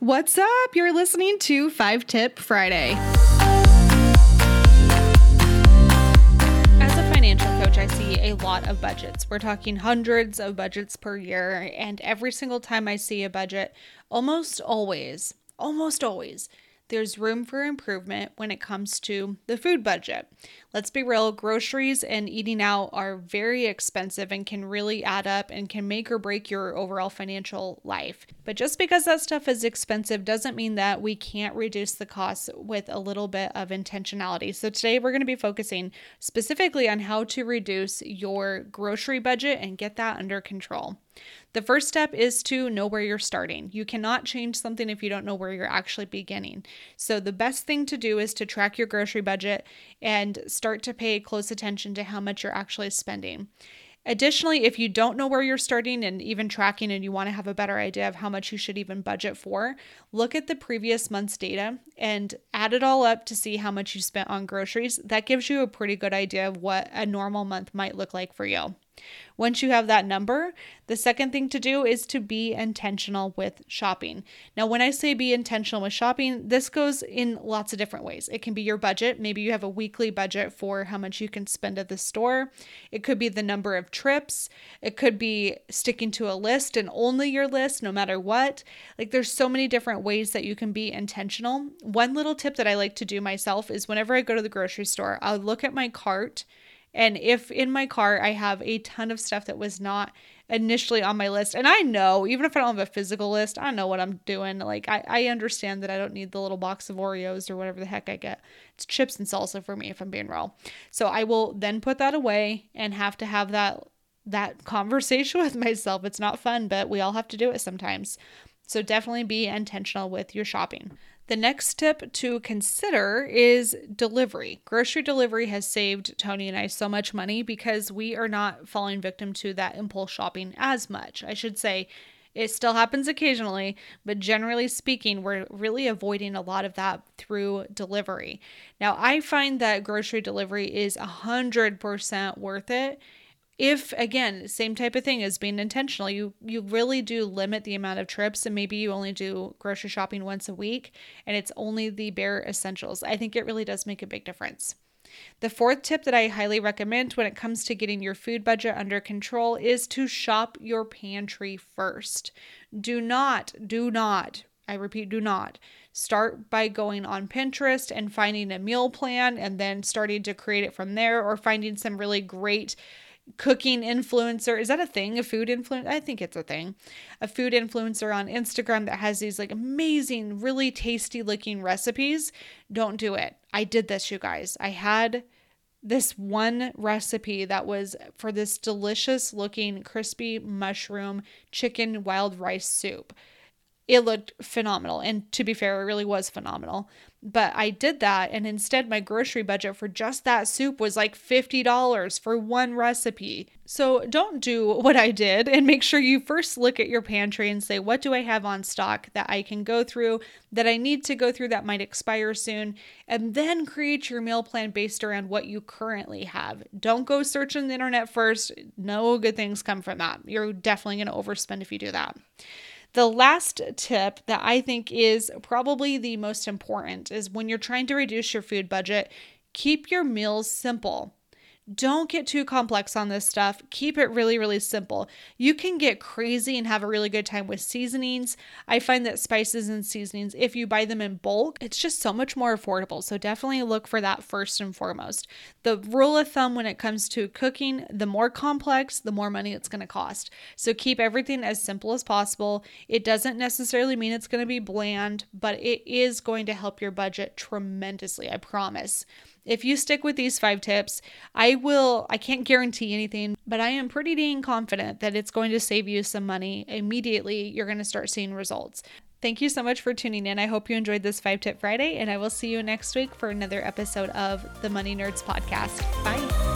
What's up? You're listening to Five Tip Friday. As a financial coach, I see a lot of budgets. We're talking hundreds of budgets per year. And every single time I see a budget, almost always, almost always, there's room for improvement when it comes to the food budget. Let's be real, groceries and eating out are very expensive and can really add up and can make or break your overall financial life. But just because that stuff is expensive doesn't mean that we can't reduce the costs with a little bit of intentionality. So today we're going to be focusing specifically on how to reduce your grocery budget and get that under control. The first step is to know where you're starting. You cannot change something if you don't know where you're actually beginning. So, the best thing to do is to track your grocery budget and start to pay close attention to how much you're actually spending. Additionally, if you don't know where you're starting and even tracking and you want to have a better idea of how much you should even budget for, look at the previous month's data and add it all up to see how much you spent on groceries. That gives you a pretty good idea of what a normal month might look like for you. Once you have that number, the second thing to do is to be intentional with shopping. Now, when I say be intentional with shopping, this goes in lots of different ways. It can be your budget. Maybe you have a weekly budget for how much you can spend at the store. It could be the number of trips. It could be sticking to a list and only your list, no matter what. Like, there's so many different ways that you can be intentional. One little tip that I like to do myself is whenever I go to the grocery store, I'll look at my cart and if in my car I have a ton of stuff that was not initially on my list, and I know, even if I don't have a physical list, I know what I'm doing. Like, I, I understand that I don't need the little box of Oreos or whatever the heck I get. It's chips and salsa for me, if I'm being real. So I will then put that away and have to have that that conversation with myself. It's not fun, but we all have to do it sometimes. So definitely be intentional with your shopping. The next tip to consider is delivery. Grocery delivery has saved Tony and I so much money because we are not falling victim to that impulse shopping as much. I should say it still happens occasionally, but generally speaking, we're really avoiding a lot of that through delivery. Now, I find that grocery delivery is 100% worth it if again same type of thing as being intentional you you really do limit the amount of trips and maybe you only do grocery shopping once a week and it's only the bare essentials. I think it really does make a big difference. The fourth tip that i highly recommend when it comes to getting your food budget under control is to shop your pantry first. Do not do not I repeat, do not start by going on Pinterest and finding a meal plan and then starting to create it from there or finding some really great cooking influencer. Is that a thing? A food influencer? I think it's a thing. A food influencer on Instagram that has these like amazing, really tasty looking recipes. Don't do it. I did this, you guys. I had this one recipe that was for this delicious looking crispy mushroom chicken wild rice soup. It looked phenomenal. And to be fair, it really was phenomenal. But I did that, and instead, my grocery budget for just that soup was like $50 for one recipe. So don't do what I did and make sure you first look at your pantry and say, what do I have on stock that I can go through, that I need to go through that might expire soon, and then create your meal plan based around what you currently have. Don't go searching the internet first. No good things come from that. You're definitely going to overspend if you do that. The last tip that I think is probably the most important is when you're trying to reduce your food budget, keep your meals simple. Don't get too complex on this stuff. Keep it really, really simple. You can get crazy and have a really good time with seasonings. I find that spices and seasonings, if you buy them in bulk, it's just so much more affordable. So definitely look for that first and foremost. The rule of thumb when it comes to cooking, the more complex, the more money it's going to cost. So keep everything as simple as possible. It doesn't necessarily mean it's going to be bland, but it is going to help your budget tremendously, I promise. If you stick with these five tips, I will, I can't guarantee anything, but I am pretty dang confident that it's going to save you some money. Immediately, you're going to start seeing results. Thank you so much for tuning in. I hope you enjoyed this five tip Friday, and I will see you next week for another episode of the Money Nerds podcast. Bye.